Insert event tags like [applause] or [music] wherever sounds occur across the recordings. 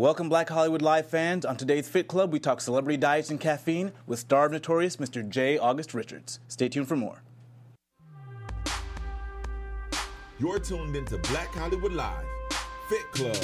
Welcome, Black Hollywood Live fans. On today's Fit Club, we talk celebrity diets and caffeine with star of Notorious, Mr. J. August Richards. Stay tuned for more. You're tuned into Black Hollywood Live, Fit Club.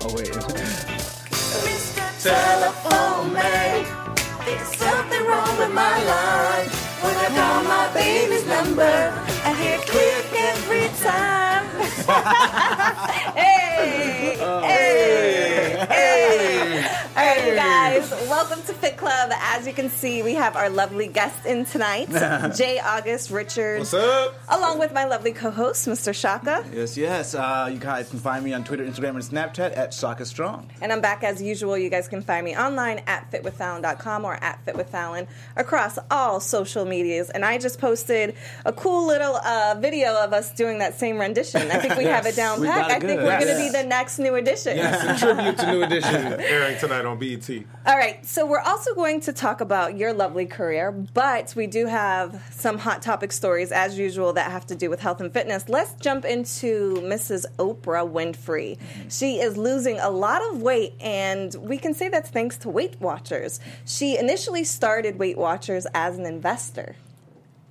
Oh, wait. [laughs] Mr. Telephone Man, there's something wrong with my line. When I call my baby's number, I hear click every time. [laughs] hey, Ei! Ei! Hey, hey. All right, you guys, welcome to Fit Club. As you can see, we have our lovely guest in tonight, [laughs] Jay August Richard. What's up? Along with my lovely co-host, Mr. Shaka. Yes, yes. Uh, you guys can find me on Twitter, Instagram, and Snapchat at Shaka Strong. And I'm back as usual. You guys can find me online at fitwithfallon.com or at fitwithfallon across all social medias. And I just posted a cool little uh, video of us doing that same rendition. I think we [laughs] have it down We pat. it I think we're going to be the next new edition. Yes, a tribute to [laughs] New Edition [laughs] airing tonight on BET. All right, so we're also going to talk about your lovely career, but we do have some hot topic stories, as usual, that have to do with health and fitness. Let's jump into Mrs. Oprah Winfrey. She is losing a lot of weight, and we can say that's thanks to Weight Watchers. She initially started Weight Watchers as an investor.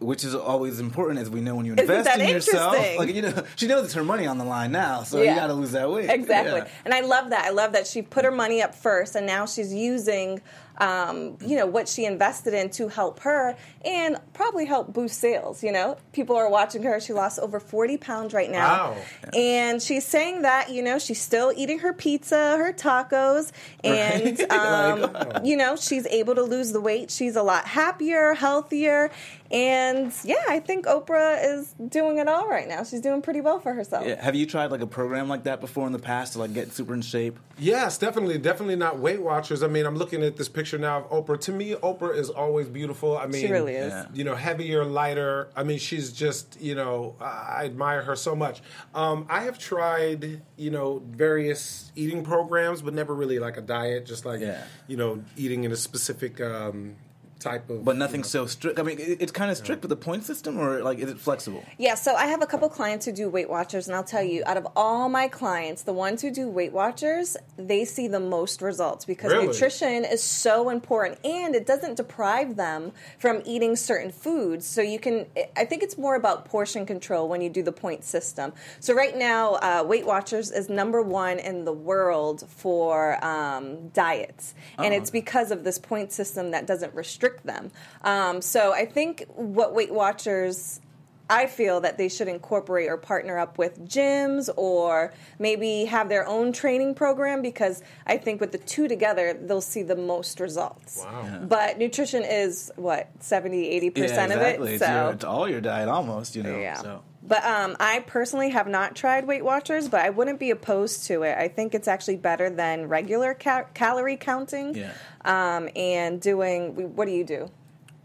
Which is always important, as we know when you invest in yourself. Like you know, she knows it's her money on the line now, so Yeah. you got to lose that weight. Exactly. Yeah. And I love that. I love that she put her money up first and now she's using um, you know what she invested in to help her and probably help boost sales you know? People are watching her. She lost over 40 pounds right now. Wow. and she's saying that you know she's still eating her pizza her tacos and [laughs] um, you know she's able to lose the weight. She's a lot happier healthier and yeah i think oprah is doing it all right now. She's doing pretty well for herself. Yeah. Have you tried like a program like that before in the past to like get super in shape? Yes, definitely, definitely not Weight Watchers. I mean, I'm looking at this picture now of Oprah. To me, Oprah is always beautiful. I mean, really is. Yeah. You know, heavier, lighter. I mean, she's just, you know, I admire her so much. Um, I have tried, you know, various eating programs, but never really like a diet. Just like, Yeah. you know, eating in a specific um, type of. But nothing so strict. I mean, it, it's kind of strict with the point system, or like is it flexible? Yeah, so I have a couple clients who do Weight Watchers, and I'll tell you, out of all my clients, the ones who do Weight Watchers, they see the most results because Really? nutrition is so important and it doesn't deprive them from eating certain foods. So you can, I think it's more about portion control when you do the point system. So right now, uh, Weight Watchers is number one in the world for um, diets, and it's because of this point system that doesn't restrict them. Um, so I think what Weight Watchers I feel that they should incorporate or partner up with gyms or maybe have their own training program because I think with the two together, they'll see the most results. Wow. But nutrition is what, 70, 80% yeah, exactly. of it? It's, So. your, it's all your diet almost, you know. Yeah. So. But um, I personally have not tried Weight Watchers, but I wouldn't be opposed to it. I think it's actually better than regular ca- calorie counting. Yeah. Um, and doing, what do you do?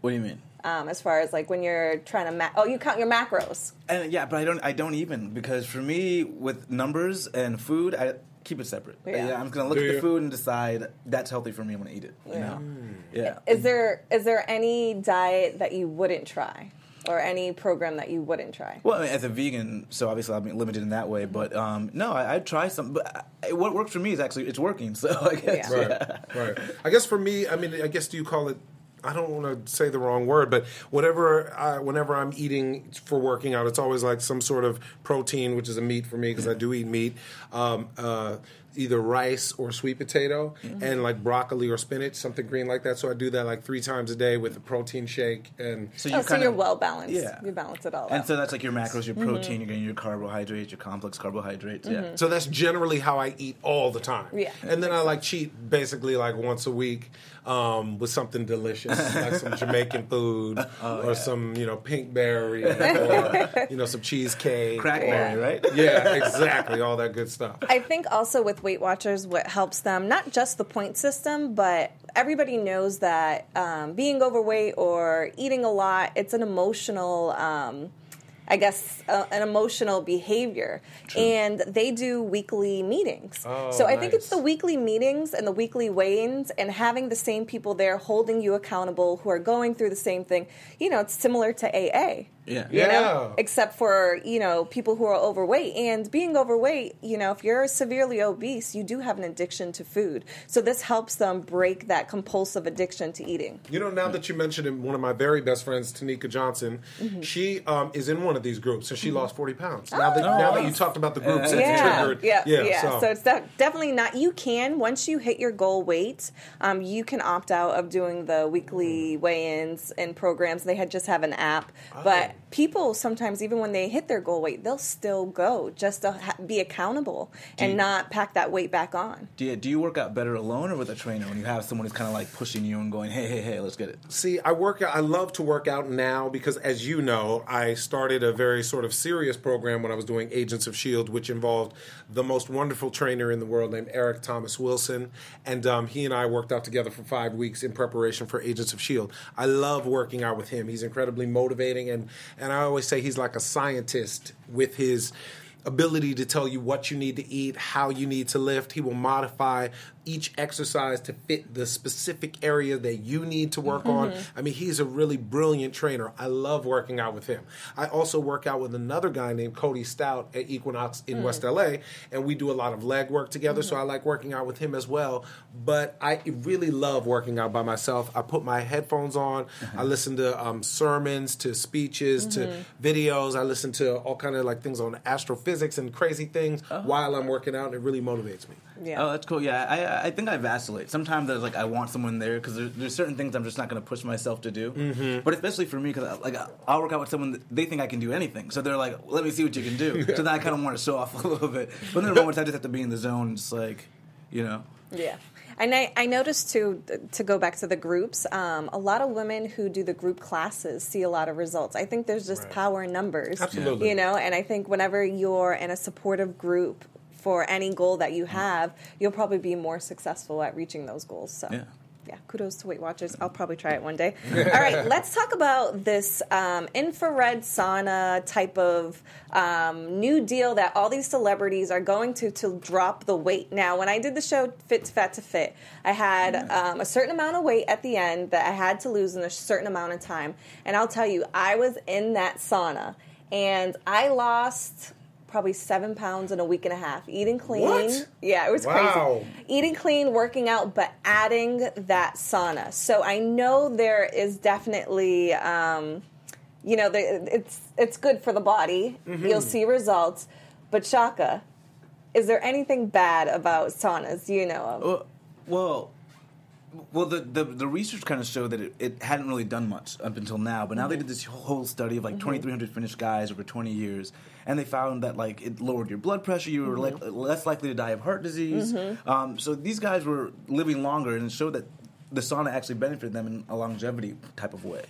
What do you mean? Um, as far as like when you're trying to, ma- oh, you count your macros. And yeah, but I don't. I don't even because for me with numbers and food, I keep it separate. Yeah. Yeah, I'm gonna look Do at the food and decide that's healthy for me. I'm gonna eat it. You Yeah. know. Yeah. Is there is there any diet that you wouldn't try, or any program that you wouldn't try? Well, I mean, as a vegan, so obviously I'm limited in that way. But um, no, I, I'd try some. But I, what works for me is actually it's working. [laughs] So I guess. Yeah. Right, yeah. right. I guess for me, I mean, I guess do you call it? I don't want to say the wrong word, but whatever, I, whenever I'm eating for working out, it's always like some sort of protein, which is a meat for me because I do eat meat. Um, uh, either rice or sweet potato, and like broccoli or spinach, something green like that. So I do that like three times a day with a protein shake and. So Oh, so kinda- you're well balanced. Yeah. you balance it all And out. so that's like your macros, Mm-hmm. your protein, you're getting your carbohydrates, your complex carbohydrates. Yeah. So that's generally how I eat all the time. Yeah. And then I like cheat basically like once a week um, with something delicious, [laughs] like some Jamaican food Oh, or some, you know, Pinkberry [laughs] or, you know, some cheesecake. Crackberry, or- right? Yeah, exactly. All that good stuff. I think also with Weight Watchers, what helps them not just the point system, but everybody knows that um, being overweight or eating a lot, it's an emotional. Um, I guess uh, an emotional behavior, and they do weekly meetings. Oh, so I think it's the weekly meetings and the weekly weigh-ins, and having the same people there holding you accountable who are going through the same thing. You know, it's similar to AA. Yeah. You Yeah. know, except for you know people who are overweight and being overweight. You know, if you're severely obese, you do have an addiction to food. So this helps them break that compulsive addiction to eating. You know, now that you mentioned it, one of my very best friends, Tanika Johnson, Mm-hmm. she um, is in one of these groups, and she lost forty pounds. Now that now that you talked about the groups, it's Oh. yeah, triggered. yeah, yeah. So, So, it's de- definitely not. You can once you hit your goal weight, um, you can opt out of doing the weekly weigh-ins and programs. They had just have an app, but people sometimes even when they hit their goal weight, they'll still go just to ha- be accountable and you- not pack that weight back on. Do you, do you work out better alone or with a trainer when you have someone who's kind of like pushing you and going, hey, hey, hey, let's get it? See, I work out. I love to work out now because, as you know, I started a very sort of serious program when I was doing Agents of Shield, which involved the most wonderful trainer in the world named Eric Thomas Wilson, and um, he and I worked out together for five weeks in preparation for Agents of Shield. I love working out with him. He's incredibly motivating, and and I always say he's like a scientist with his ability to tell you what you need to eat, how you need to lift. He will modify each exercise to fit the specific area that you need to work on. Mm-hmm. I mean, he's a really brilliant trainer. I love working out with him. I also work out with another guy named Cody Stout at Equinox in mm. West LA, and we do a lot of leg work together, so mm-hmm. I like working out with him as well. But I really love working out by myself. I put my headphones on, I uh-huh. listen to um, sermons, to speeches, to mm-hmm. videos. I listen to all kind of like things on astrophysics and crazy things oh. while I'm working out, and it really motivates me. Yeah. Oh, that's cool. Yeah, I I think I vacillate. Sometimes there's like I want someone there because there, there's certain things I'm just not going to push myself to do. Mm-hmm. But especially for me, because like I'll work out with someone that they think I can do anything, so they're like, "Let me see what you can do." [laughs] So then I kind of want to show off [laughs] a little bit. But then there moments I just have to be in the zone, just like, you know. Yeah. And I, I noticed too, to go back to the groups, um, a lot of women who do the group classes see a lot of results. I think there's just Right. power in numbers. Absolutely. You know, and I think whenever you're in a supportive group for any goal that you have, you'll probably be more successful at reaching those goals. So. Yeah. Yeah, kudos to Weight Watchers. I'll probably try it one day. [laughs] All right, let's talk about this um, infrared sauna type of um, new deal that all these celebrities are going to to drop the weight. Now, when I did the show Fit to Fat to Fit, I had um, a certain amount of weight at the end that I had to lose in a certain amount of time. And I'll tell you, I was in that sauna and I lost probably seven pounds in a week and a half eating clean. What? Yeah, it was Wow. crazy eating clean, working out, but adding that sauna. So I know there is definitely, um, you know, there, it's it's good for the body. Mm-hmm. You'll see results. But Shaka, is there anything bad about saunas you know of? Well, well, well the, the, the research kind of showed that it, it hadn't really done much up until now, but now they mm-hmm. did this whole study of like mm-hmm. 2,300 Finnish guys over 20 years, and they found that like it lowered your blood pressure, you were like mm-hmm. less likely to die of heart disease. Um, so these guys were living longer, and it showed that the sauna actually benefited them in a longevity type of way.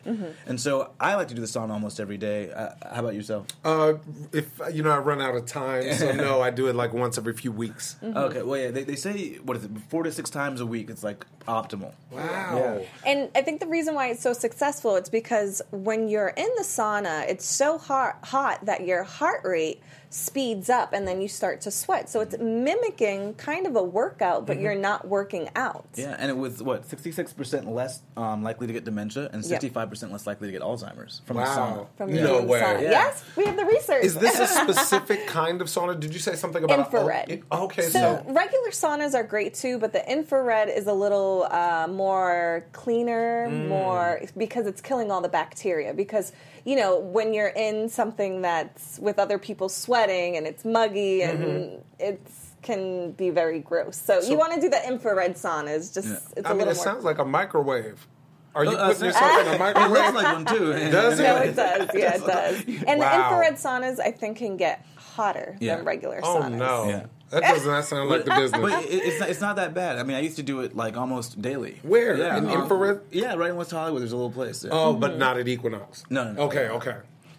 And so I like to do the sauna almost every day. Uh, how about yourself? Uh, if you know, I run out of time, so [laughs] no, I do it like once every few weeks. Okay, well, yeah, they, they say, what is it, four to six times a week, it's like optimal. Wow. And I think the reason why it's so successful it's because when you're in the sauna, it's so hot, hot that your heart rate speeds up and then you start to sweat. So it's mimicking kind of a workout, but you're not working out. Yeah, and it was what sixty six percent less um, likely to get dementia and sixty five percent less likely to get Alzheimer's from the sauna. From No doing way. sauna. Yeah. Yes, we have the research. Is this a [laughs] specific kind of sauna? Did you say something about infrared? Oh, okay, so, so, regular saunas are great too, but the infrared is a little uh, more cleaner, Mm. more because it's killing all the bacteria. Because you know when you're in something that's with other people sweating and it's muggy and Mm-hmm. it's can be very gross. So, you want to do the infrared sauna. It's just Yeah. it's I a mean, little it more. sounds like a microwave. Are you Uh, putting uh, yourself in a [laughs] It looks microwave? like one too. [laughs] Does no, it? it does. [laughs] Yeah, it does. And the infrared saunas, I think, can get hotter Yeah. than regular saunas. Oh no, Yeah. That does not sound like the business. But it, it's not, it's not that bad. I mean, I used to do it like almost daily. Where? Yeah, In um, infrared? Yeah, right in West Hollywood. There's a little place. There. oh, but not at Equinox. No, no, no. Okay, okay.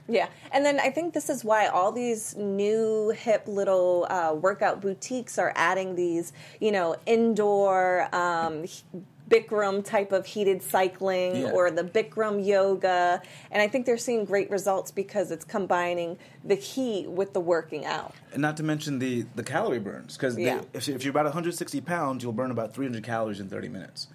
Yeah, and then I think this is why all these new hip little uh, workout boutiques are adding these, you know, indoor um, h- Bikram type of heated cycling Yeah. or the Bikram yoga, and I think they're seeing great results because it's combining the heat with the working out. And not to mention the the calorie burns because Yeah. if, if you're about 160 pounds, you'll burn about 300 calories in 30 minutes.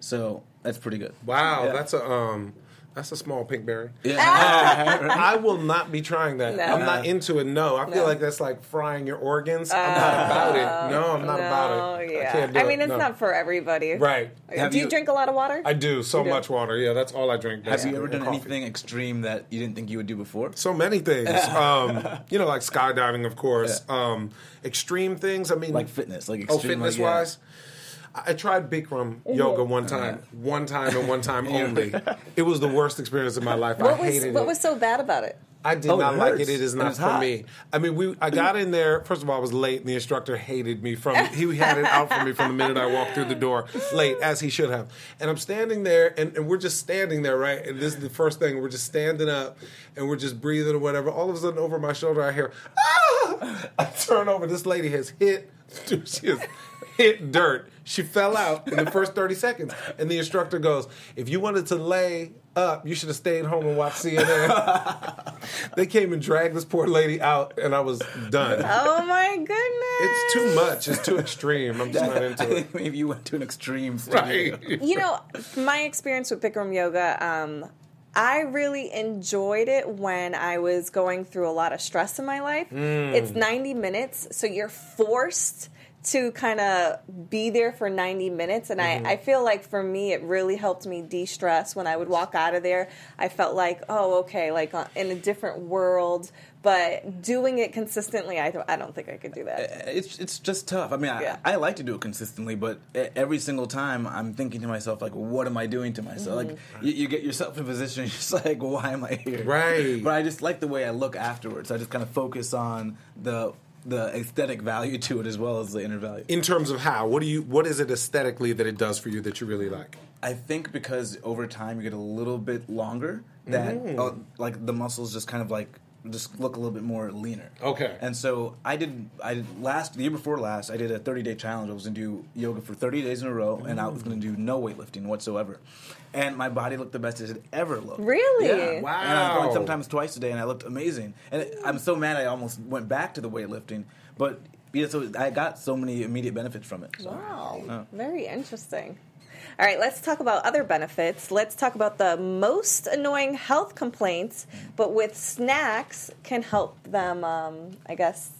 So that's pretty good. Wow, Yeah. that's a um, That's a small Pinkberry. Yeah. [laughs] [laughs] I will not be trying that. No. I'm not into it. No, I feel No. like that's like frying your organs. I'm not about it. No, I'm not no, about it. Yeah. I can't do I mean, it. it's No. not for everybody. right. Have do you, you- drink a lot of water? I do so do? much water. Yeah, that's all I drink. Have you ever done coffee. anything extreme that you didn't think you would do before? So many things. [laughs] Um, you know, like skydiving, of course. Um, extreme things. I mean, Like fitness, like oh, extreme, fitness like, yeah. wise. I I tried Bikram yoga one time, one time and one time [laughs] only. It was the worst experience of my life. I what was hated what it. was so bad about it? I did Oh, it not like it. It is not it's for hot. me. I mean, we. I got in there. First of all, I was late, and the instructor hated me from. [laughs] He had it out for me from the minute I walked through the door, late as he should have. And I'm standing there, and, and we're just standing there, right? And this is the first thing. We're just standing up, and we're just breathing or whatever. All of a sudden, over my shoulder, I hear, ah! I turn over. This lady has hit. [laughs] She has hit dirt. She fell out in the first 30 seconds. And the instructor goes, If you wanted to lay up, you should have stayed home and watched CNN. [laughs] they came and dragged this poor lady out, and I was done. Oh my goodness! It's too much. It's too extreme. I'm just not into it. [laughs] maybe you went to an extreme. studio. Right. you know, my experience with Bikram yoga, um, I really enjoyed it when I was going through a lot of stress in my life. It's 90 minutes, so you're forced to kind of be there for 90 minutes. And I, I feel like for me, it really helped me de stress when I would walk out of there. I felt like, oh, okay, like uh, in a different world. But doing it consistently, I, th- I don't think I could do that. It's it's just tough. I mean, Yeah. I, I like to do it consistently, but e- every single time I'm thinking to myself, like, what am I doing to myself? Like, Mm-hmm. you, you get yourself in a position, [laughs] you're just like, why am I here? Right. But I just like the way I look afterwards. I just kind of focus on the the aesthetic value to it as well as the inner value. In terms of how, what do you? What is it aesthetically that it does for you that you really like? I think because over time you get a little bit longer, that uh, like the muscles just kind of like just look a little bit more leaner. Okay. And so I did. I did last the year before last. I did a 30 day challenge. I was going to do yoga for 30 days in a row, and I was going to do no weightlifting whatsoever. And my body looked the best it had ever looked. Really? Yeah. Wow. And I was going sometimes twice a day, and I looked amazing. And I'm so mad I almost went back to the weightlifting, but yeah, so I got so many immediate benefits from it. So. Wow, very interesting. All right, let's talk about other benefits. Let's talk about the most annoying health complaints, but with snacks can help them, um, I guess.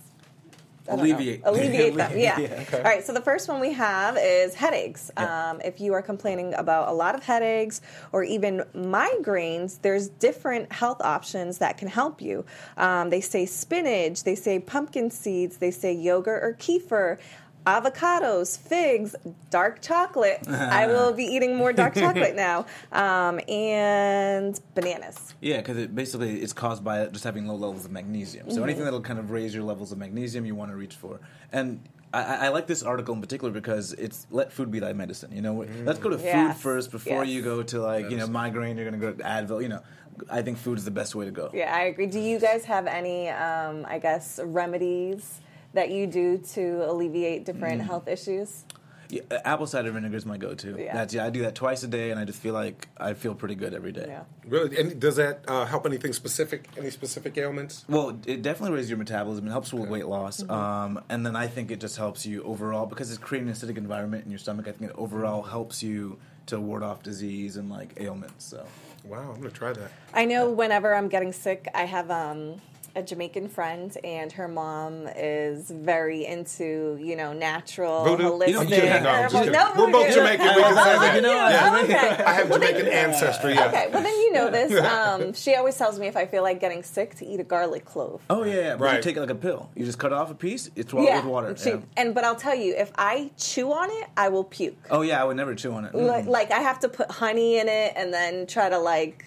Know, Alleviate. [laughs] alleviate them. Yeah. Yeah, All right. So the first one we have is headaches. Um, if you are complaining about a lot of headaches or even migraines, there's different health options that can help you. Um, they say spinach. They say pumpkin seeds. They say yogurt or kefir. Avocados, figs, dark chocolate. I [laughs] will be eating more dark chocolate now, [laughs] um, and bananas. Yeah, because it basically it's caused by just having low levels of magnesium. So anything that'll kind of raise your levels of magnesium, you want to reach for. And I, I I like this article in particular because it's let food be thy medicine. You know, let's go to Yes. food first before Yes. you go to like you know migraine. You're gonna go to Advil. You know, I think food is the best way to go. Yeah, I agree. Do you guys have any, um, I guess, remedies that you do to alleviate different health issues? Yeah, apple cider vinegar is my go-to. Yeah. That's yeah. I do that twice a day, and I just feel like I feel pretty good every day. Yeah. Really? And does that uh, help anything specific? Any specific ailments? Well, it definitely raises your metabolism. It helps with weight loss, Mm-hmm. um, and then I think it just helps you overall because it's creating an acidic environment in your stomach. I think it overall helps you to ward off disease and like ailments. So Wow, I'm gonna try that. I know whenever I'm getting sick, I have um, a Jamaican friend, and her mom is very into, you know, natural, Voodoo? holistic. You don't do that. No, I'm just no, We're both. Jamaican. We can say that. [laughs] You know, Yeah, I'm okay. I have Jamaican ancestry. Yeah. Okay, well then you know [laughs] this. Um, she always tells me if I feel like getting sick to eat a garlic clove. oh yeah, yeah. But Right. you take it like a pill. You just cut off a piece. It's water with water. she- yeah. and but I'll tell you, if I chew on it, I will puke. Oh yeah, I would never chew on it. Like, Mm. like I have to put honey in it and then try to like.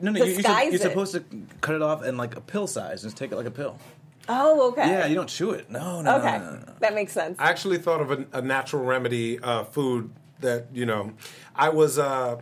No, no, you, you're, you're supposed to cut it off in like a pill size. Just take it like a pill. Oh, okay. Yeah, you don't chew it. No, no, Okay, no, no, no, no. that makes sense. I actually thought of a, a natural remedy uh, food that you know. I was. Uh,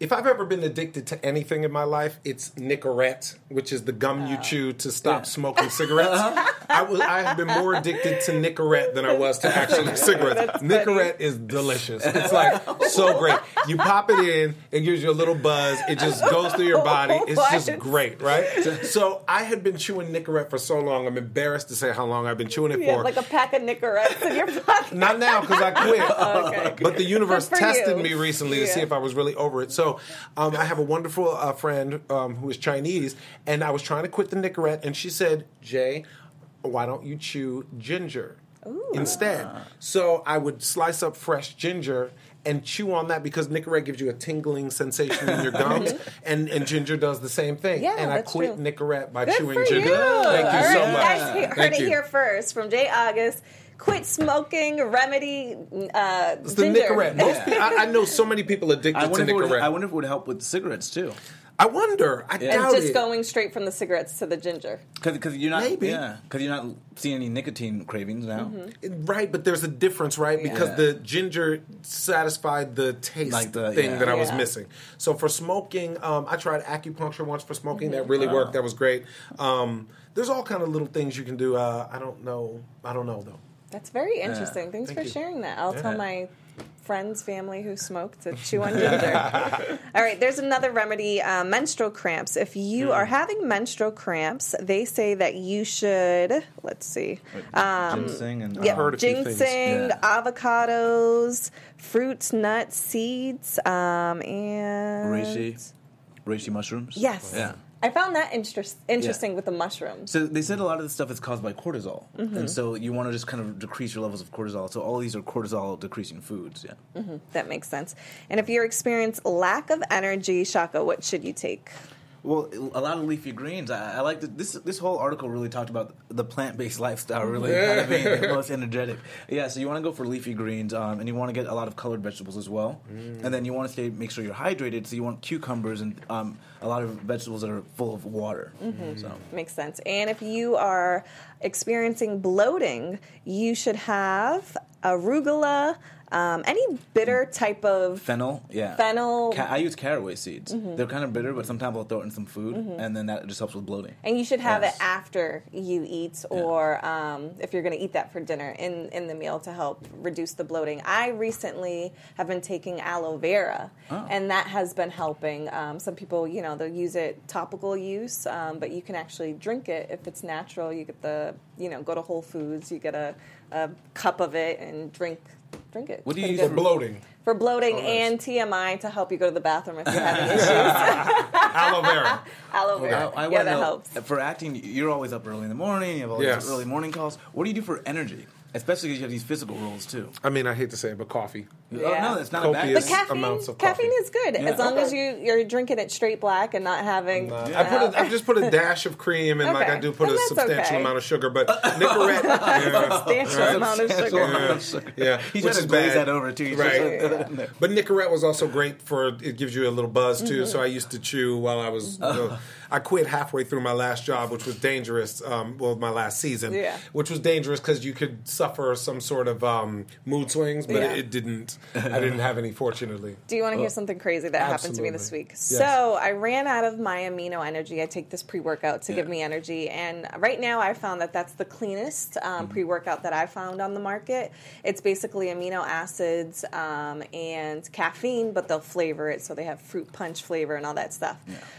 if I've ever been addicted to anything in my life, it's Nicorette, which is the gum you ah. chew to stop Yeah. smoking cigarettes. Uh-huh. I was. I have been more addicted to Nicorette than I was to actually cigarettes. That's funny. Nicorette is delicious. It's like so great. You pop it in, it gives you a little buzz. It just goes through your body. [laughs] It's just great, right? So I had been chewing Nicorette for so long. I'm embarrassed to say how long I've been chewing it You for. like a pack of Nicorettes in your pocket. Not now because I quit. [laughs] Okay. But the universe tested you. me recently to see if I was really over it. So So um, I have a wonderful uh, friend um, who is Chinese, and I was trying to quit the Nicorette, and she said, "Jay, why don't you chew ginger instead?" So I would slice up fresh ginger. And chew on that because Nicorette gives you a tingling sensation in your gums, [laughs] and, and ginger does the same thing. Yeah, and I quit true. Nicorette by Good chewing ginger. you. Thank you All so right, much. guys heard Thank it you. here first from Jay August. Quit smoking, remedy uh, It's the ginger. Nicorette. [laughs] Most pe- I, I know so many people addicted I to wonder, if it would, Nicorette. I wonder if it would help with cigarettes too. I wonder. I and doubt just it. going straight from the cigarettes to the ginger. Because you're not, Maybe. yeah, because you're not seeing any nicotine cravings now. Right, but there's a difference, right? Because Yeah. the ginger satisfied the taste Like the- thing yeah. that I was missing. So for smoking, um, I tried acupuncture once for smoking. Mm-hmm. That really Oh. worked. That was great. Um, there's all kind of little things you can do. Uh, I don't know. I don't know though. That's very interesting. Thanks Thank for you. sharing that. I'll tell my friends, family who smoke to [laughs] chew on ginger. All right, there's another remedy uh, menstrual cramps. If you Hmm. are having menstrual cramps, they say that you should, let's see. Um, Ginseng and yeah, uh, heard a few ginseng, Yeah. avocados, fruits, nuts, seeds, um, and reishi, reishi mushrooms. Yes. Yeah. I found that interest, interesting with the mushrooms. So they said a lot of this stuff is caused by cortisol, Mm-hmm. and so you want to just kind of decrease your levels of cortisol. So all these are cortisol decreasing foods. Yeah. That makes sense. And if you experience lack of energy, Shaka, what should you take? Well, a lot of leafy greens. I, I like this. This whole article really talked about the plant-based lifestyle, really kind of being the [laughs] most energetic. Yeah, so you want to go for leafy greens, um, and you want to get a lot of colored vegetables as well. And then you want to stay, make sure you're hydrated. So you want cucumbers and um, a lot of vegetables that are full of water. So Makes sense. And if you are experiencing bloating, you should have arugula, um, any bitter type of fennel, yeah, Fennel. Ca- I use caraway seeds. They're kind of bitter, but sometimes I'll throw it in some food, and then that just helps with bloating. and you should have Yes. it after you eat, or um, if you're going to eat that for dinner in, in the meal to help reduce the bloating. I recently have been taking aloe vera, Oh. and that has been helping. Um, some people, you know, they'll use it topical use, um, but you can actually drink it if it's natural. You get the, you know, go to Whole Foods, you get a, a cup of it and drink. Drink it. What do you use. For bloating, for bloating oh, nice. and TMI to help you go to the bathroom if you're having [laughs] issues. aloe vera. [laughs] Aloe I, vera. I yeah, that know, helps. For acting, you're always up early in the morning. You have all Yes. these early morning calls. What do you do for energy? Especially because you have these physical roles too. I mean, I hate to say it, but coffee. Oh Yeah. no, that's not a bad Copious. But caffeine, amounts of caffeine is good Yeah. as long Okay. as you you're drinking it straight black and not having. Uh, I put a, I just put a [laughs] dash of cream and like I do put Then a substantial okay. amount of sugar, but Nicorette, [laughs] yeah, substantial right? amount of sugar. amount of sugar. Yeah, He's which trying is to glaze bad. that over too. He's Right. just- But Nicorette was also great for it gives you a little buzz too. Mm-hmm. So I used to chew while I was. uh, I quit halfway through my last job, which was dangerous. Um, well, my last season, Yeah. which was dangerous because you could suffer some sort of um, mood swings, but Yeah. it, it didn't. I didn't have any, fortunately. Do you want to hear something crazy that happened to me this week? Yes. So I ran out of my amino energy. I take this pre workout to give me energy, and right now I found that that's the cleanest um, Mm-hmm. pre workout that I found on the market. It's basically amino acids um, and caffeine, but they'll flavor it so they have fruit punch flavor and all that stuff.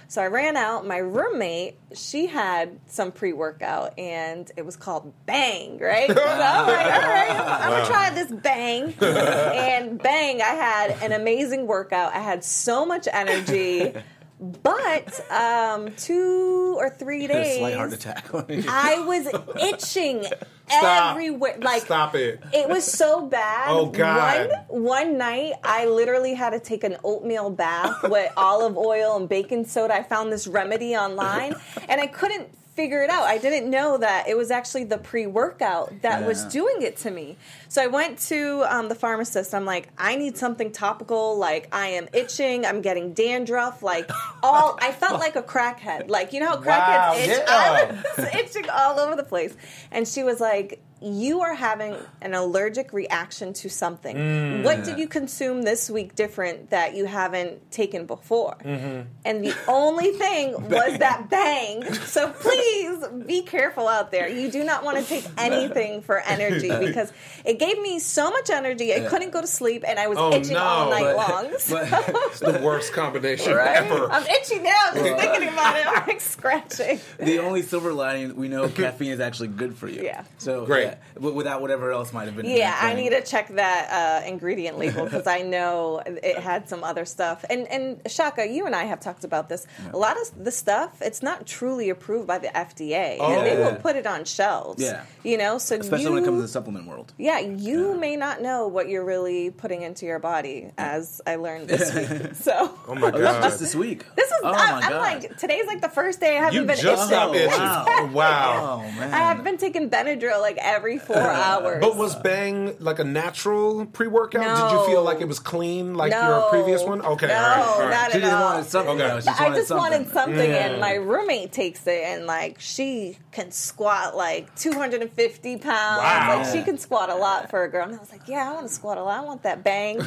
So I ran out. My roommate, she had some pre workout, and it was called Bang, right? so I'm like, [laughs] all right, I'm gonna try this Bang, and Bang, I had an amazing workout. I had so much energy. [laughs] But um, two or three A days, slight heart attack. [laughs] I was itching [laughs] Stop. everywhere. Like Stop it. it was so bad. Oh, God. One one night, I literally had to take an oatmeal bath with [laughs] olive oil and baking soda. I found this remedy online, and I couldn't figure it out. I didn't know that it was actually the pre-workout that was doing it to me. So I went to um, the pharmacist. I'm like, I need something topical. Like I am itching. I'm getting dandruff. Like [laughs] all. I felt like a crackhead. Like you know how crackheads Wow, itch. yeah. [laughs] I was itching all over the place. And she was like, You are having an allergic reaction to something. Mm. what did you consume this week different that you haven't taken before? Mm-hmm. And the only thing [laughs] was that bang. So please [laughs] be careful out there. You do not want to take [laughs] anything for energy [laughs] because it gave me so much energy. I couldn't go to sleep and I was Oh, itching all night But- long. but- [laughs] It's the worst combination Right? ever. I'm itchy now just thinking about it. I'm like scratching. the only silver lining we know caffeine is actually good for you. Yeah. So Great. Yeah, w- without whatever else might have been. in Yeah, I need to check that uh, ingredient label because I know it had some other stuff. And and Shaka, you and I have talked about this. A lot of the stuff it's not truly approved by the FDA, Oh, and they yeah. will put it on shelves. Yeah. you know, so especially you, when it comes to the supplement world. yeah, you may not know what you're really putting into your body, as I learned this [laughs] week. So. Oh my Oh, god! just this week. This is. Oh I, my I'm God. like today's like the first day I haven't you been just itching. stopped Oh, itching. wow. wow. Oh man. I have been taking Benadryl like every four [laughs] hours. But was Bang like a natural pre-workout? Did you feel like it was clean, like no, your previous one? Okay, no, all right, all right. not She at all. wanted something. Okay. I just wanted something, Yeah. and mm. my roommate takes it, and like she can squat like 250 pounds. Wow. Like she can squat a lot for a girl. And I was like, yeah, I want to squat a lot. I want that bang. [laughs]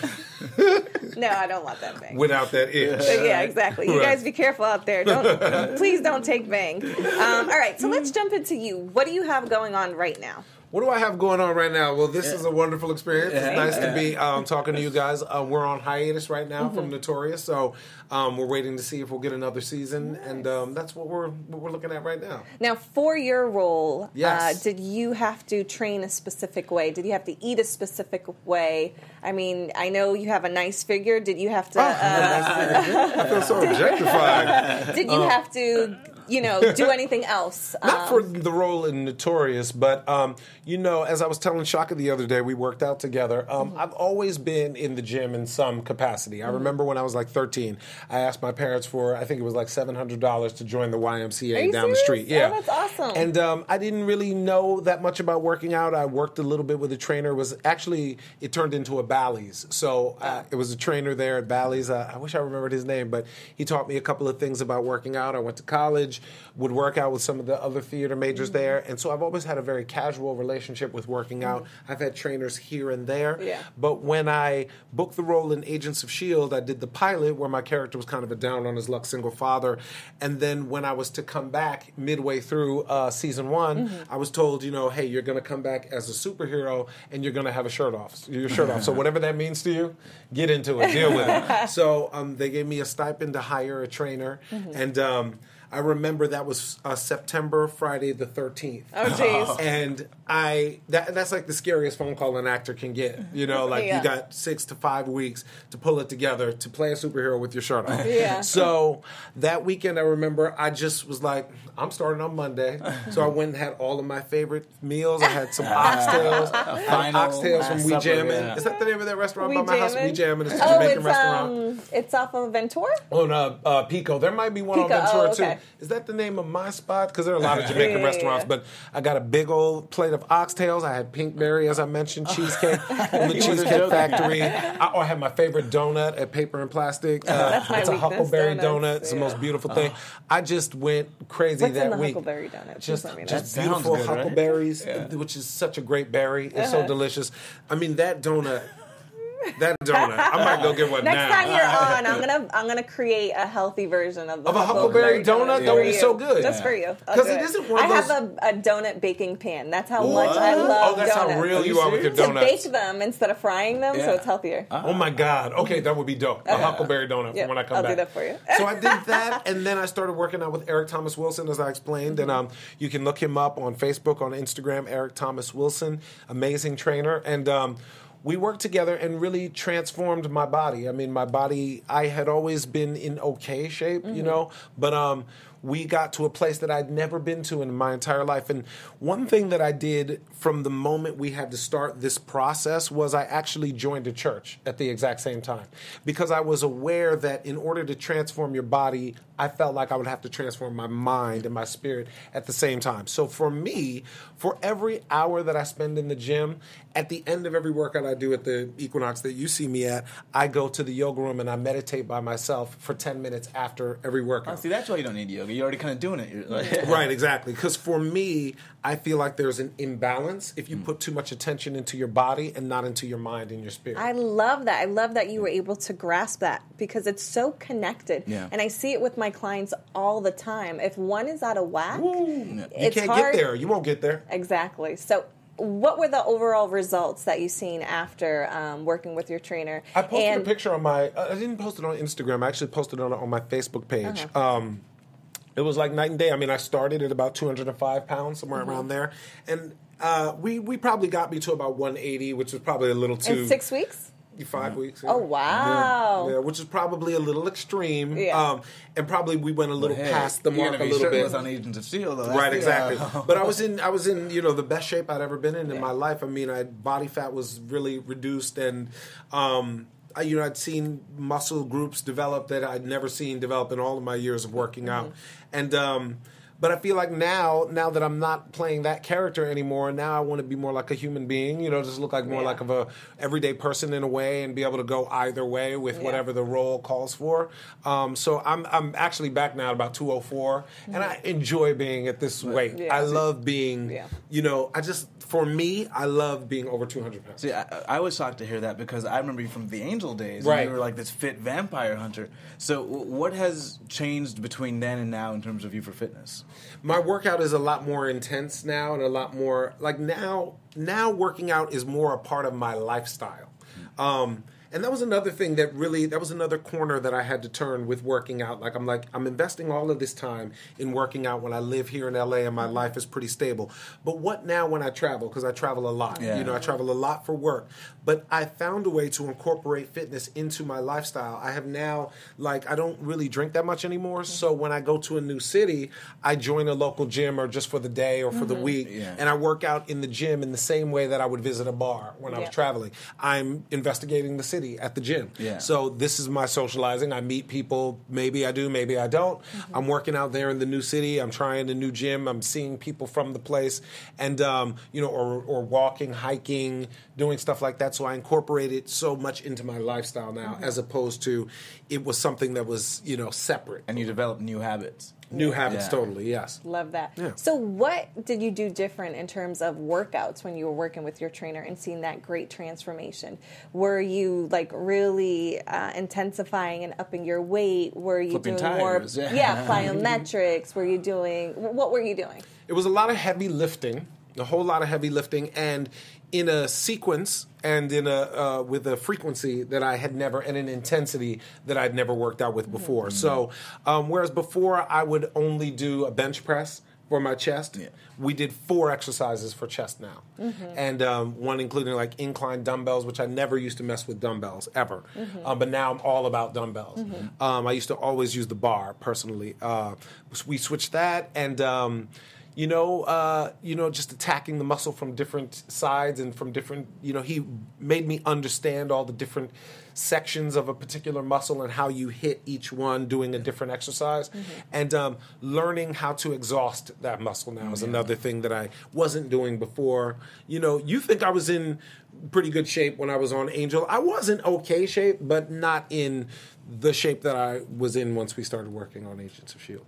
no, I don't want that bang. Without that itch. Yeah, exactly. You Right. guys be careful out there. Don't [laughs] please don't take bang. Um, all right, so let's jump into you. What do you have going on right now? What do I have going on right now? Well, this is a wonderful experience. It's Yeah. nice to be um, talking to you guys. Uh, we're on hiatus right now Mm-hmm. from Notorious, so um, we're waiting to see if we'll get another season, and um, that's what we're what we're looking at right now. Now, for your role, Yes. uh, did you have to train a specific way? Did you have to eat a specific way? I mean, I know you have a nice figure. Did you have to? Oh. Uh, I feel so [laughs] objectified. did you have to? You know, do anything else? [laughs] Not Um, for the role in Notorious, but um, you know, as I was telling Shaka the other day, we worked out together. Um, Mm-hmm. I've always been in the gym in some capacity. I remember when I was like 13, I asked my parents for I think it was like $700 to join the YMCA down the serious? street. Oh, Yeah, that's awesome. And um, I didn't really know that much about working out. I worked a little bit with a trainer. It was actually it turned into a Bally's, so uh, it was a trainer there at Bally's. Uh, I wish I remembered his name, but he taught me a couple of things about working out. I went to college, would work out with some of the other theater majors Mm-hmm. there, and so I've always had a very casual relationship with working out. I've had trainers here and there, Mm-hmm. Yeah. but when I booked the role in Agents of Shield, I did the pilot where my character was kind of a down on his luck single father, and then when I was to come back midway through uh, season one, Mm-hmm. I was told, you know, hey, you're going to come back as a superhero, and you're going to have a shirt off, your shirt off. So [laughs] whatever that means to you, get into it, deal with it. [laughs] So um, they gave me a stipend to hire a trainer, Mm-hmm. and. Um, I remember that was uh, September, Friday the 13th. Oh, jeez. [laughs] And I that that's like the scariest phone call an actor can get. You know, like Yeah. you got six to five weeks to pull it together to play a superhero with your shirt off. [laughs] Yeah. So that weekend, I remember I just was like, I'm starting on Monday. So I went and had all of my favorite meals. I had some [laughs] oxtails, I final oxtails from last We Jammin'. yeah. Is that the name of that restaurant We by my house? Jammin'? We Jammin'. It's a Oh, Jamaican it's restaurant. um, it's off of Ventura. On uh, uh, Pico, there might be one Pico, on Ventura oh, okay. too. Is that the name of my spot? Because there are a lot of Jamaican Yeah, restaurants. yeah. But I got a big old plate of oxtails. I had pinkberry, as I mentioned, cheesecake [laughs] from the Cheesecake. Factory. I, oh, I had my favorite donut at Paper and Plastic. Uh, That's my it's a Huckleberry donuts, donut. It's the most beautiful thing. I just went crazy What's that in the week. Huckleberry donut? Just, let me know. just That beautiful good, right? huckleberries, which is such a great berry. It's so Uh-huh. delicious. I mean, that donut. That donut. I might go get one Next now. time you're [laughs] on, I'm gonna I'm gonna create a healthy version of the Of a Huckleberry donut? That would be so good. Just Yeah. for you, I'll 'Cause do it isn't one of I have a, a donut baking pan. That's how What? much I love Oh, that's donuts. how real you you are with your serious? to bake them instead of frying them, so it's healthier. Oh my God. Okay, that would be dope. A huckleberry donut Yeah, when I come I'll back. do that for you. so I did [laughs] that, and then I started working out with Eric Thomas Wilson, as I explained. And um, you can look him up on Facebook, on Instagram, Eric Thomas Wilson, amazing trainer. And um, we worked together and really transformed my body. I mean, my body, I had always been in okay shape, you know, but um, we got to a place that I'd never been to in my entire life. And one thing that I did from the moment we had to start this process was I actually joined a church at the exact same time because I was aware that in order to transform your body, I felt like I would have to transform my mind and my spirit at the same time. So for me, for every hour that I spend in the gym, at the end of every workout I do at the Equinox that you see me at, I go to the yoga room and I meditate by myself for 10 minutes after every workout. Oh, see, that's why you don't need yoga. You're already kind of doing it. Like, Right, exactly. Because for me, I feel like there's an imbalance if you Hmm. put too much attention into your body and not into your mind and your spirit. I love that. I love that you were able to grasp that because it's so connected. Yeah. And I see it with my clients all the time. If one is out of whack, you it's can't hard. get there. You won't get there. Exactly. So, what were the overall results that you've seen after um, working with your trainer? I posted and a picture on my. uh, I didn't post it on Instagram. I actually posted it on on my Facebook page. Uh-huh. Um, it was like night and day. I mean, I started at about 205 pounds, somewhere Mm-hmm. around there, and Uh, we we probably got me to about 180, which was probably a little too In six weeks? five weeks. Oh, wow. Yeah, which is probably a little extreme. Yeah. Um, and probably we went a little Hey, past the mark a little bit. shirtless on Agents of Shield, though. That's Right, exactly. uh, but I [laughs] was in, I was in, you know, the best shape I'd ever been in in my life. I mean, I body fat was really reduced, and um, I, you know, I'd seen muscle groups develop that I'd never seen develop in all of my years of working out, and. Um, but I feel like now, now that I'm not playing that character anymore, now I want to be more like a human being. You know, just look like more Yeah. like of a everyday person in a way, and be able to go either way with Yeah. whatever the role calls for. Um, so I'm I'm actually back now at about 204, and I enjoy being at this weight. Yeah. I love being, you know, I just for me, I love being over 200 pounds. See, I, I was shocked to hear that because I remember you from the Angel days. and Right. You were like this fit vampire hunter. So, w- what has changed between then and now in terms of you for fitness? my workout is a lot more intense now and a lot more like now now working out is more a part of my lifestyle um and that was another thing that really that was another corner that I had to turn with working out. Like I'm like I'm investing all of this time in working out when I live here in LA and my mm-hmm. life is pretty stable. But what now when I travel because I travel a lot. Yeah. You know, I travel a lot for work. But I found a way to incorporate fitness into my lifestyle. I have now like I don't really drink that much anymore. Mm-hmm. So when I go to a new city, I join a local gym or just for the day or for the mm-hmm. week Yeah. and I work out in the gym in the same way that I would visit a bar when I was traveling. I'm investigating the city at the gym. Yeah. So this is my socializing. I meet people. Maybe I do, maybe I don't. Mm-hmm. I'm working out there in the new city. I'm trying a new gym. I'm seeing people from the place, and um, you know, or or walking, hiking, doing stuff like that. So I incorporate it so much into my lifestyle now, Mm-hmm. as opposed to it was something that was you know separate. And you develop new habits. New habits, Yeah. totally. Yes. Love that. Yeah. So, what did you do different in terms of workouts when you were working with your trainer and seeing that great transformation? Were you like really uh, intensifying and upping your weight? Were you Flipping doing tires, more? yeah. [laughs] plyometrics. Were you doing? What were you doing? it was a lot of heavy lifting, a whole lot of heavy lifting, and in a sequence and in a uh, with a frequency that I had never and an intensity that I'd never worked out with before. So, um, whereas before I would only do a bench press for my chest, Yeah. we did four exercises for chest now, and um, one including like incline dumbbells, which I never used to mess with dumbbells ever, um, but now I'm all about dumbbells. Um, I used to always use the bar personally. Uh, we switched that, and um, you know, uh, you know, just attacking the muscle from different sides and from different. You know, he made me understand all the different sections of a particular muscle and how you hit each one doing a different exercise. And um, learning how to exhaust that muscle now is another thing that i wasn't doing before. You know you think i was in pretty good shape when i was on angel. I was in okay shape but not in the shape that i was in once we started working on agents of shield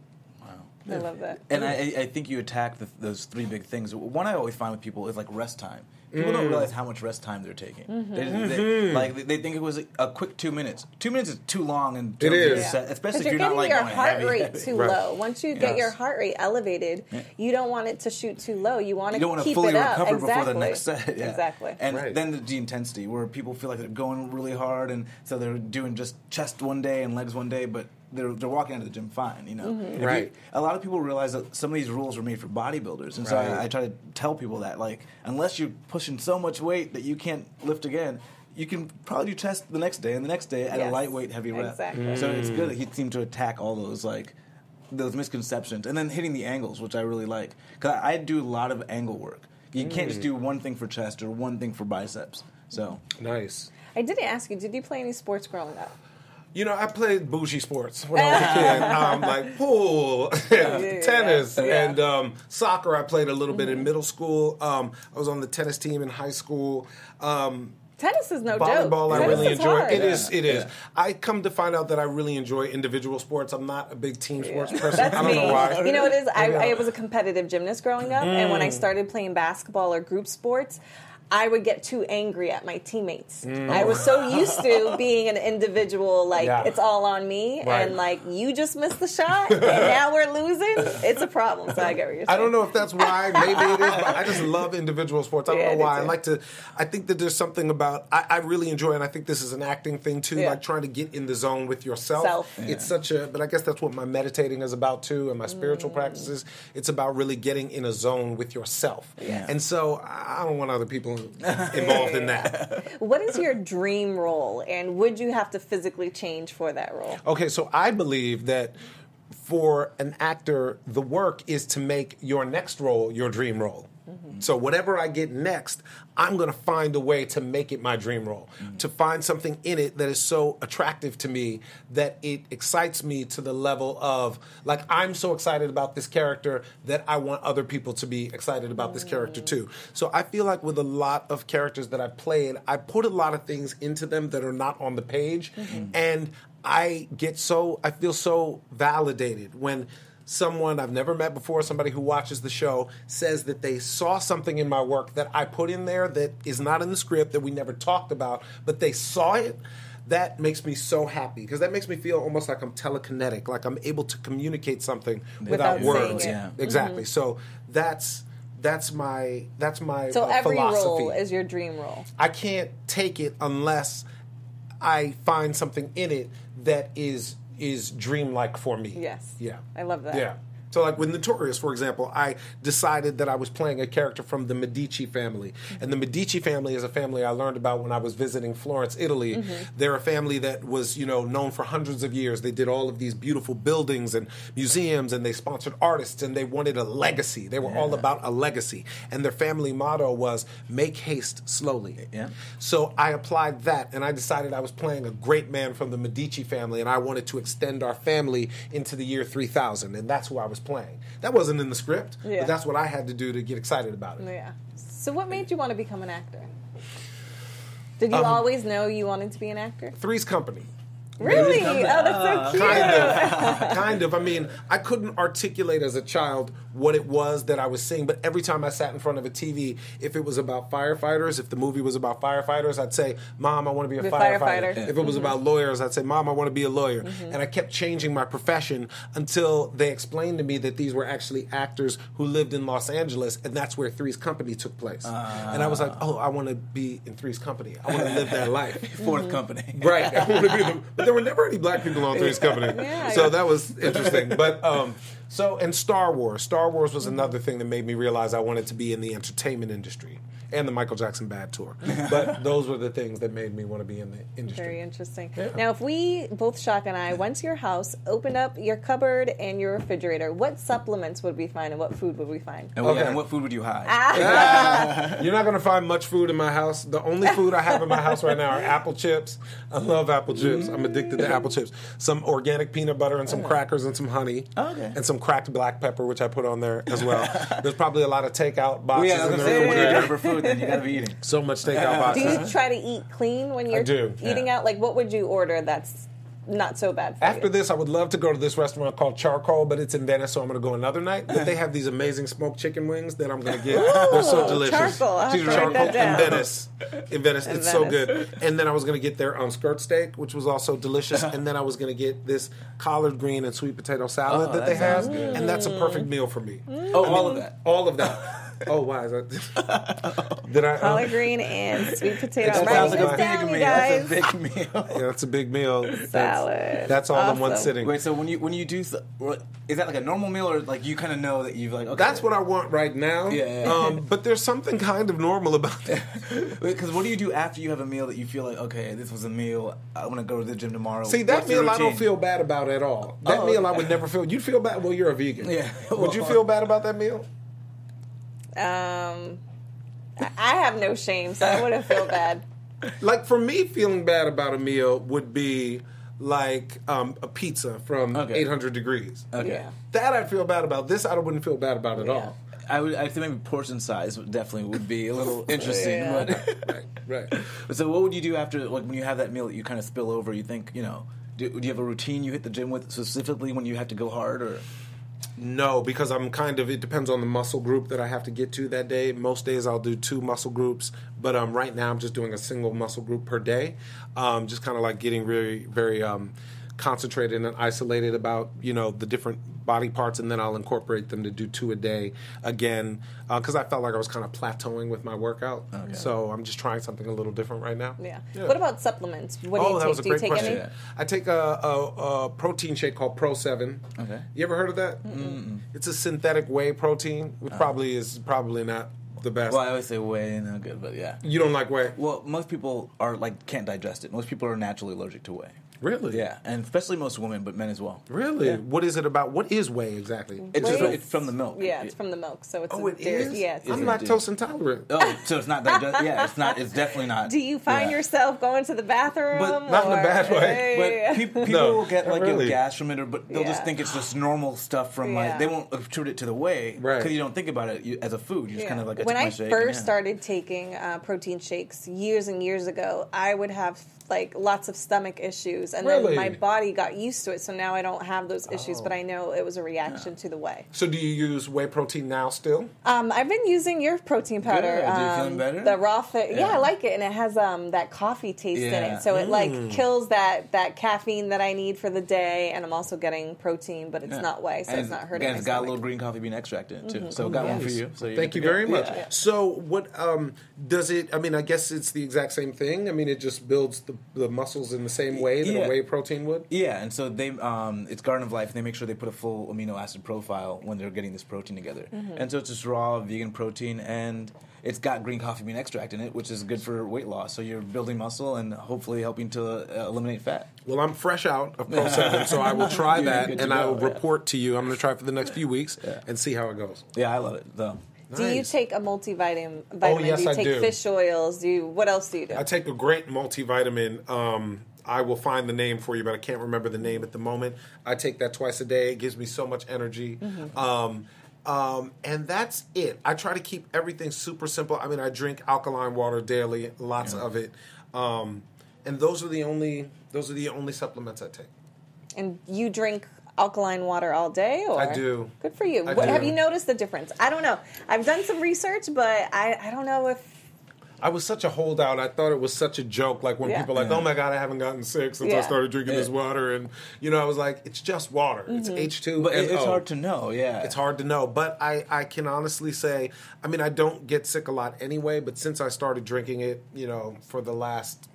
I love that. And I, I think you attack the, those three big things. One I always find with people is like rest time. People Mm. don't realize how much rest time they're taking. Mm-hmm. They, Mm-hmm. they, like they think it was a, a quick two minutes. Two minutes is too long, and It is. Yeah. especially Because if you're you're getting not like your going heart heavy, rate heavy. too [laughs] Right. low. Once you get your heart rate elevated, you don't want it to shoot too low. You want You to don't want to keep fully it up. recover exactly. before the next set. [laughs] Yeah. Exactly. And Right. then the, the intensity, where people feel like they're going really hard, and so they're doing just chest one day and legs one day, but they're they're walking out of the gym fine. You know, Mm-hmm. If you- Right. a lot of people realize that some of these rules were made for bodybuilders, and so I, I try to tell people that like unless you're pushing so much weight that you can't lift again. You can probably do chest the next day and the next day at Yes. a lightweight, heavy rep. Exactly. So it's good that he seemed to attack all those like those misconceptions, and then hitting the angles, which I really like. Because I, I do a lot of angle work. You can't just do one thing for chest or one thing for biceps. So nice I didn't ask you. Did you play any sports growing up? You know, I played bougie sports when I was a kid, [laughs] um, like pool, [laughs] and tennis, yeah. and um, soccer. I played a little bit in middle school. Um, I was on the tennis team in high school. Um, Tennis is no volleyball, joke. I Tennis really enjoy. hard. It is. It is. Yeah. I come to find out that I really enjoy individual sports. I'm not a big team sports person. That's I don't me. know why. You know what it is? I, I was a competitive gymnast growing up, and when I started playing basketball or group sports, I would get too angry at my teammates. I was so used to being an individual, like Yeah. it's all on me, Right. and like you just missed the shot, and now we're losing. It's a problem. So I get what you're saying. I don't know if that's why. Maybe it is, but I just love individual sports. I don't Yeah, know why. I like to. I think that there's something about. I, I really enjoy, and I think this is an acting thing too. Yeah. Like trying to get in the zone with yourself. Self. It's such a. But I guess that's what my meditating is about too, and my spiritual Mm. practices. It's about really getting in a zone with yourself. Yeah. And so I I don't want other people [laughs] involved in that. [laughs] What is your dream role, and would you have to physically change for that role? Okay, so I believe that for an actor, the work is to make your next role your dream role. So whatever I get next, I'm going to find a way to make it my dream role. Mm-hmm. To find something in it that is so attractive to me that it excites me to the level of like I'm so excited about this character that I want other people to be excited about this character mm. too. So I feel like with a lot of characters that I played, I put a lot of things into them that are not on the page mm-hmm. and I get so I feel so validated when someone I've never met before, somebody who watches the show, says that they saw something in my work that I put in there that is not in the script that we never talked about, but they saw it. That makes me so happy because that makes me feel almost like I'm telekinetic, like I'm able to communicate something without, Without words. Yeah. Exactly. So that's that's my that's my So uh, every philosophy. role is your dream role. I can't take it unless I find something in it that is is dreamlike for me. Yes. Yeah. I love that. Yeah. So, like with Notorious, for example, I decided that I was playing a character from the Medici family. And the Medici family is a family I learned about when I was visiting Florence, Italy. Mm-hmm. They're a family that was, you know, known for hundreds of years. They did all of these beautiful buildings and museums, and they sponsored artists, and they wanted a legacy. They were all about a legacy. And their family motto was make haste slowly. Yeah. So I applied that, and I decided I was playing a great man from the Medici family, and I wanted to extend our family into the year 3000, and that's who I was playing. That wasn't in the script, Yeah. but that's what I had to do to get excited about it. Yeah. So what made you want to become an actor? Did you Um, always know you wanted to be an actor? Three's Company. Really? Oh, that's so cute. Kind of. [laughs] kind of. I mean, I couldn't articulate as a child what it was that I was seeing, but every time I sat in front of a TV, if it was about firefighters, if the movie was about firefighters, I'd say, Mom, I want to be a Be a firefighter. firefighter. If it was mm-hmm. about lawyers, I'd say, Mom, I want to be a lawyer. Mm-hmm. And I kept changing my profession until they explained to me that these were actually actors who lived in Los Angeles, and that's where Three's Company took place. and I was like, ah. oh, I want to be in Three's Company. I want to live that [laughs] life. 4th mm-hmm. company. [laughs] Right. I want to be the, but there were never any black people on Three's Company. [laughs] Yeah, so yeah. that was interesting. But um, so and Star Wars. Star Wars was another thing that made me realize I wanted to be in the entertainment industry and the Michael Jackson Bad Tour. But [laughs] those were the things that made me want to be in the industry. Very interesting. Yeah. Now, if we both Shaka and I went to your house, opened up your cupboard and your refrigerator, what supplements would we find and what food would we find? And, Okay. and what food would you hide? Ah. [laughs] You're not going to find much food in my house. The only food I have in my house right now are apple chips. I love apple chips. I'm addicted to apple chips. Some organic peanut butter and some oh. crackers and some honey. Oh, okay. And some cracked black pepper, which I put on there as well. [laughs] There's probably a lot of takeout Well, boxes yeah, I was in gonna there. say, what are you doing? Then you gotta be eating. So much takeout Do [laughs] boxes. Do you try to eat clean when you're do, eating yeah. out? Like, what would you order that's not so bad for you? After you? this, I would love to go to this restaurant called Charcoal, but it's in Venice, so I'm going to go another night. But they have these amazing smoked chicken wings that I'm going to get. They're so delicious. charcoal. I'll have to write charcoal in Venice. In Venice, In it's so good. And then I was going to get their um, skirt steak, which was also delicious. [laughs] And then I was going to get this collard green and sweet potato salad Oh, that, that they have, good. and that's a perfect meal for me. Oh, all of that. All of that. [laughs] [laughs] Oh, why is that? [laughs] Did I? um, Collard green and sweet potato. That I'm sounds writing like this a down, big you meal. That's a big meal. [laughs] yeah, that's a big meal. That's- Salad. That's, all in one sitting. Wait, so when you when you do, is that like a normal meal or like you kind of know that you've like okay? That's what I want right now. Yeah, yeah. Um, but there's something kind of normal about that. Because what do you do after you have a meal that you feel like okay, this was a meal. I want to go to the gym tomorrow. See, that What's meal I don't feel bad about at all. That Oh, meal I would never feel. You'd feel bad. Well, you're a vegan. Yeah. Would you feel bad about that meal? Um, I- I have no shame, so I wouldn't feel bad. [laughs] Like for me, feeling bad about a meal would be like um, a pizza from Okay. 800 degrees. Okay. Yeah. That I'd feel bad about. This I wouldn't feel bad about at all. I would. I think maybe portion size definitely would be a little [laughs] interesting. Yeah. But, Right. Right. so, what would you do after like when you have that meal that you kind of spill over? You think you know? Do, do you have a routine you hit the gym with specifically when you have to go hard or? No, because I'm kind of. It depends on the muscle group that I have to get to that day. Most days I'll do two muscle groups, but um, right now I'm just doing a single muscle group per day. Um, just kind of like getting very, very um, concentrated and isolated about you know the different body parts, and then I'll incorporate them to do two a day again uh, because I felt like I was kind of plateauing with my workout. So I'm just trying something a little different right now. Yeah. What about supplements? What do oh, you that take? was a do you great take question. any? Yeah. I take a, a, a protein shake called Pro Seven. Okay. You ever heard of that? It's a synthetic whey protein, which uh. probably is probably not the best. Well, I always say whey, no good, but yeah. You don't like whey? Well, most people are like can't digest it. Most people are naturally allergic to whey. Really? Yeah, and especially most women, but men as well. Really? Yeah. What is it about? What is whey exactly? It's just Whey it's from the milk. Yeah, it's from the milk, so it's oh, a it dairy- is. Yeah. It's I'm lactose intolerant. Oh, so it's not digest. yeah, it's not. It's definitely not. do you find Yeah. yourself going to the bathroom? But not in a bad way. But pe- [laughs] people No, will get like you know, really. gas from it, or but they'll just think it's just normal stuff from Yeah. like they won't attribute it to the whey Right. because you don't think about it you, as a food. You just Yeah. kind of like I when took my I shake first and, yeah. started taking uh, protein shakes years and years ago, I would have like lots of stomach issues, and Really? then my body got used to it, so now I don't have those issues. But I know it was a reaction to the whey. So do you use whey protein now still? Um, I've been using your protein powder. Good. You um, feeling better? The raw fit. Yeah. Yeah. I like it, and it has um, that coffee taste in it, so it Mm. like kills that that caffeine that I need for the day, and I'm also getting protein, but it's Yeah. not whey, so And it's not hurting Again, my it's got a little green coffee bean extract in it too. So got one for you. So Thank you to go. very much. Yeah. So, what um, does it? I mean, I guess it's the exact same thing. I mean, it just builds the, the muscles in the same way that Yeah. a whey protein would. Yeah, and so they um, it's Garden of Life, and they make sure they put a full amino acid profile when they're getting this protein together. Mm-hmm. And so it's just raw vegan protein, and it's got green coffee bean extract in it, which is good for weight loss. So you're building muscle and hopefully helping to uh, eliminate fat. Well, I'm fresh out of [laughs] Pro 7, so I will try that good to and I go, will yeah. report to you. I'm going to try it for the next few weeks Yeah. and see how it goes. Yeah, I love it though. Do you take a multivitamin? Vitamin? yes, do you I take do. fish oils? Do you? What else do you do? I take a great multivitamin. Um, I will find the name for you, but I can't remember the name at the moment. I take that twice a day. It gives me so much energy. Mm-hmm. Um, um, and that's it. I try to keep everything super simple. I mean, I drink alkaline water daily, lots of it. Um, and those are the only those are the only supplements I take. and you drink alkaline water all day, or I do. Good for you. I What, do. have you noticed the difference? I don't know. I've done some research, but I, I don't know if I was such a holdout. I thought it was such a joke. Like when Yeah. people are like, "Oh my god, I haven't gotten sick since I started drinking this water," and you know, I was like, "It's just water. It's mm-hmm. H two, But it, it's hard to know. Yeah, It's hard to know, but I, I can honestly say, I mean, I don't get sick a lot anyway, but since I started drinking it, you know, for the last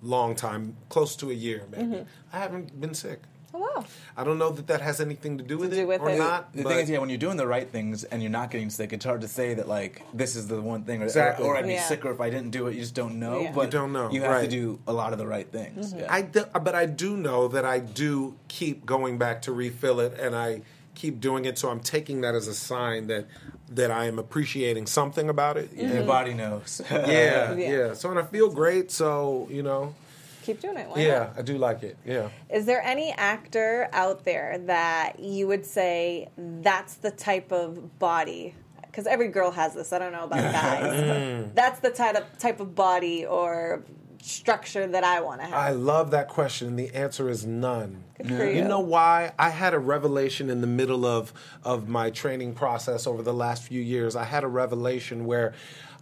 long time, close to a year maybe, mm-hmm. I haven't been sick. Oh wow. I don't know that that has anything to do with do it with or it. not. The thing is, yeah, when you're doing the right things and you're not getting sick, it's hard to say that like this is the one thing, or, Exactly. or, I'd be Yeah. sicker if I didn't do it. You just don't know. Yeah. But You don't know, You have right. to do a lot of the right things. Mm-hmm. Yeah. I do, but I do know that I do keep going back to refill it, and I keep doing it. So I'm taking that as a sign that that I am appreciating something about it. Your mm-hmm. body knows. [laughs] Yeah, Yeah. yeah, So and I feel great. So you know, Keep doing it. Why yeah, not? I do like it. Yeah. Is there any actor out there that you would say that's the type of body? Because every girl has this. I don't know about [laughs] guys. Mm. that's the type of type of body or structure that I want to have. I love that question. The answer is none. Good for you. You know why? I had a revelation in the middle of of my training process over the last few years. I had a revelation where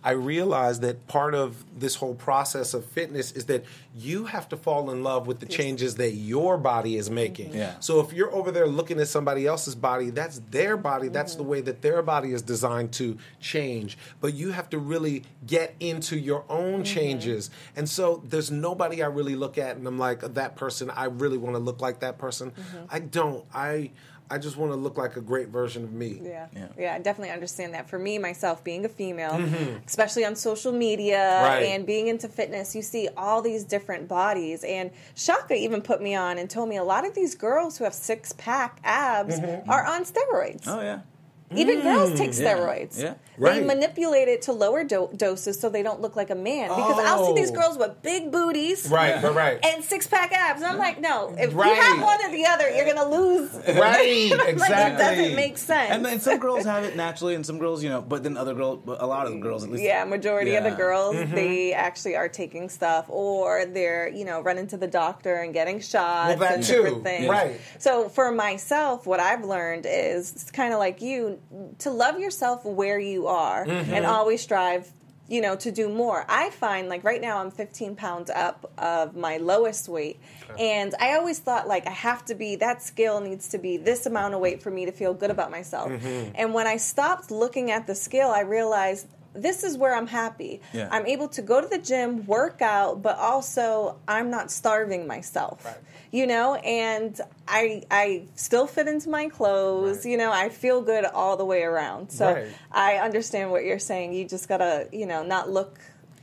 I realized that part of this whole process of fitness is that you have to fall in love with the changes that your body is mm-hmm. making. Yeah. So if you're over there looking at somebody else's body, that's their body. That's mm-hmm. the way that their body is designed to change. But you have to really get into your own mm-hmm. changes. And so there's nobody I really look at and I'm like, that person, I really want to look like that person. I don't. I I just want to look like a great version of me. Yeah. Yeah. yeah, I definitely understand that. For me, myself, being a female, mm-hmm. especially on social media Right. and being into fitness, you see all these different bodies. And Shaka even put me on and told me a lot of these girls who have six pack abs mm-hmm. are on steroids. oh yeah. Even girls take steroids. Yeah. They manipulate it to lower do- doses so they don't look like a man. Because I'll see these Oh. girls with big booties. Right, right, right. And six pack abs. I'm like, no. If Right. you have one or the other, you're gonna lose. [laughs] Right, [laughs] like, exactly. it doesn't make sense. And then some girls have it naturally, and some girls, you know, but then other girls, a lot of the girls at least. Yeah, majority of the girls Mm-hmm. they actually are taking stuff, or they're you know running to the doctor and getting shots Well, that and too, different things. right. So for myself, what I've learned is it's kind of like you to love yourself where you are Mm-hmm. and always strive. You know, to do more. I find like right now I'm 15 pounds up of my lowest weight. And I always thought like I have to be, that scale needs to be this amount of weight for me to feel good about myself. Mm-hmm. And when I stopped looking at the scale, I realized this is where I'm happy. Yeah. I'm able to go to the gym, work out, but also I'm not starving myself. Right. You know, and I I still fit into my clothes. Right. You know, I feel good all the way around. So Right. I understand what you're saying. You just gotta, you know, not look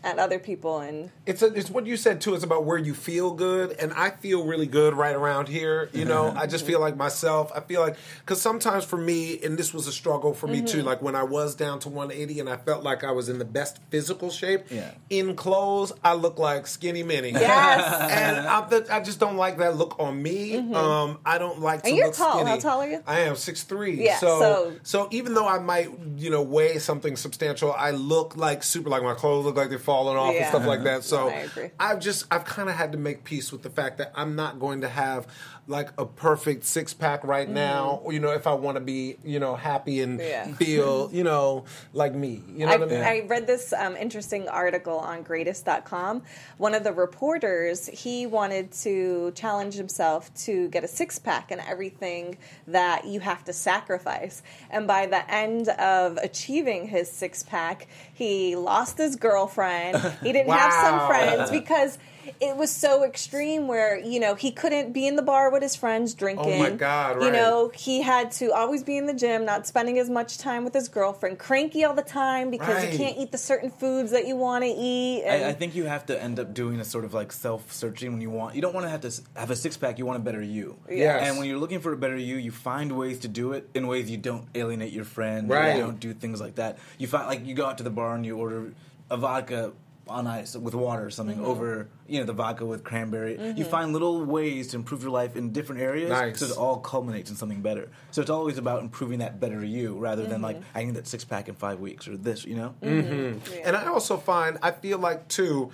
at other people and it's a, it's what you said too. It's about where you feel good, and I feel really good right around here. You know, I just feel like myself. I feel like because sometimes for me, and this was a struggle for me too. Mm-hmm. Like when I was down to 180, and I felt like I was in the best physical shape. Yeah. In clothes, I look like skinny mini. Yes. [laughs] and I, th- I just don't like that look on me. Um, I don't like to Mm-hmm. And you're look tall. skinny. How tall are you? I am six three. Yeah, So, so- so even though I might you know weigh something substantial, I look like super like my clothes look like they're falling off and stuff like that. So I agree. I've just I've kind of had to make peace with the fact that I'm not going to have like a perfect six pack right now. You know, if I want to be you know happy and. Yeah. feel you know like me. You know I, what I mean? I read this um, interesting article on greatist.com. One of the reporters, he wanted to challenge himself to get a six pack and everything that you have to sacrifice. And by the end of achieving his six pack, he lost his girlfriend. He didn't have some friends because it was so extreme where, you know, he couldn't be in the bar with his friends drinking. Oh my God, Right. You know, he had to always be in the gym, not spending as much time with his girlfriend, cranky all the time because Right. you can't eat the certain foods that you want to eat. And I, I think you have to end up doing a sort of like self-searching when you want. You don't want to have to have a six-pack. You want a better you. Yes. And when you're looking for a better you, you find ways to do it in ways you don't alienate your friend. Right. You don't do things like that. You find like you go out to the bar and you order a vodka on ice with water or something Mm-hmm. over you know the vodka with cranberry. You find little ways to improve your life in different areas, Nice. so it all culminates in something better. So it's always about improving that better you rather than like Mm-hmm. I need that six pack in five weeks or this. You know. And I also find I feel like too,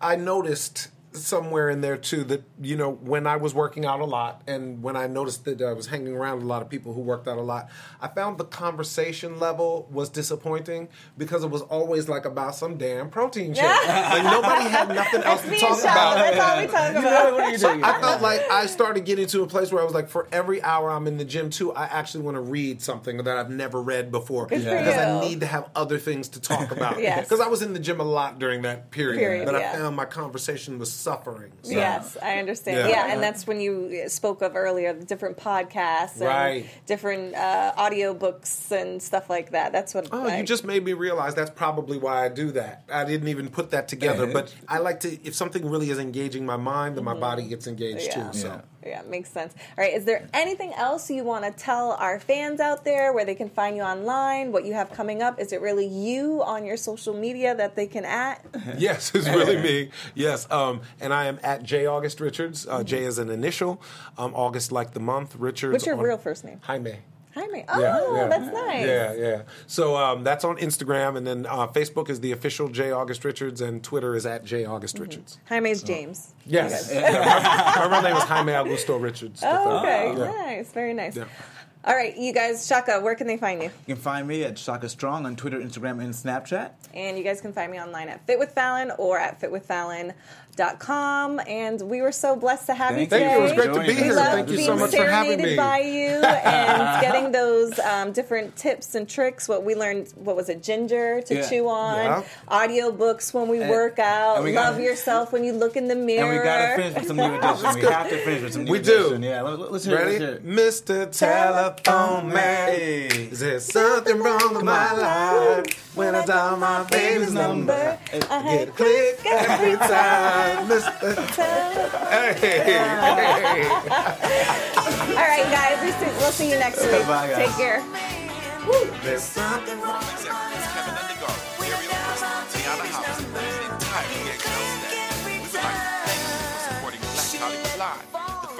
I noticed somewhere in there too that you know when I was working out a lot and when I noticed that I was hanging around a lot of people who worked out a lot, I found the conversation level was disappointing because it was always like about some damn protein shake. like nobody had [laughs] nothing else to talk and about. that's all we talk about. what are you doing? I felt like I started getting to a place where I was like, for every hour I'm in the gym too, I actually want to read something that I've never read before Good for because I need to have other things to talk about. [laughs] Yes. Because I was in the gym a lot during that period, Period, but yeah. I found my conversation was suffering. So. Yes, I understand. Yeah. Yeah. and that's when you spoke of earlier the different podcasts and Right. different uh, audio books and stuff like that. That's what. Oh, I, you just made me realize that's probably why I do that. I didn't even put that together, [laughs] but I like to. If something really is engaging my mind, then my body gets engaged Mm-hmm. Yeah. too. So. Yeah. Yeah, makes sense. All right, is there anything else you want to tell our fans out there where they can find you online, what you have coming up? Is it really you on your social media that they can at? [laughs] Yes, it's really me. Yes, um, and I am at J August Richards. Uh, J is an initial. Um, August like the month. Richards. What's your real first name? Jaime. Jaime. Oh, Yeah, yeah. that's nice. Yeah, yeah. So um, that's on Instagram, and then uh, Facebook is the official J August Richards, and Twitter is at J August Mm-hmm. Richards. Jaime's James. Yes, my, [laughs] my real name is Jaime Augusto Richards. Oh, okay. Yeah. Nice. Very nice. Yeah. All right, you guys, Shaka, where can they find you? You can find me at Shaka Strong on Twitter, Instagram, and Snapchat. And you guys can find me online at Fit with Fallon or at fitwithfallon.com. And we were so blessed to have Thank you you. today. Thank you. It was great to be. We here. Thank you being so much for having serenaded me. by [laughs] you and getting those um, different tips and tricks. What we learned, what was it, ginger to Yeah. chew on, Yeah. audio books when we And- work out, we love gotta- yourself when you look in the mirror. And we gotta finish with some new [laughs] edition. we have to finish with some new We do. edition. Yeah, let, us hear it. Ready? Let's hear it. Mr. Telephone Man. Is there something wrong with my life when I dial my baby's number? I uh-huh. Get a click every time, Mr. Hey, hey. All right, guys, we'll see, you next week. Bye, guys. Take care. There's something wrong. Executives Kevin Undergaro,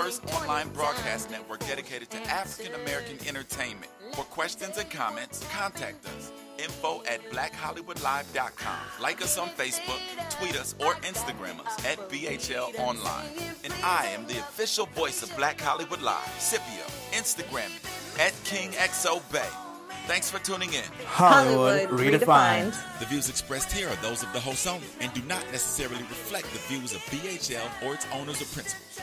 first online broadcast network dedicated to African American entertainment. For questions and comments, contact us. Info at blackhollywoodlive.com. Like us on Facebook, tweet us, or Instagram us at BHL Online. And I am the official voice of Black Hollywood Live, Scipio, Instagram at KingXOBay. Thanks for tuning in. Hollywood, redefined. The views expressed here are those of the host only and do not necessarily reflect the views of BHL or its owners or principals.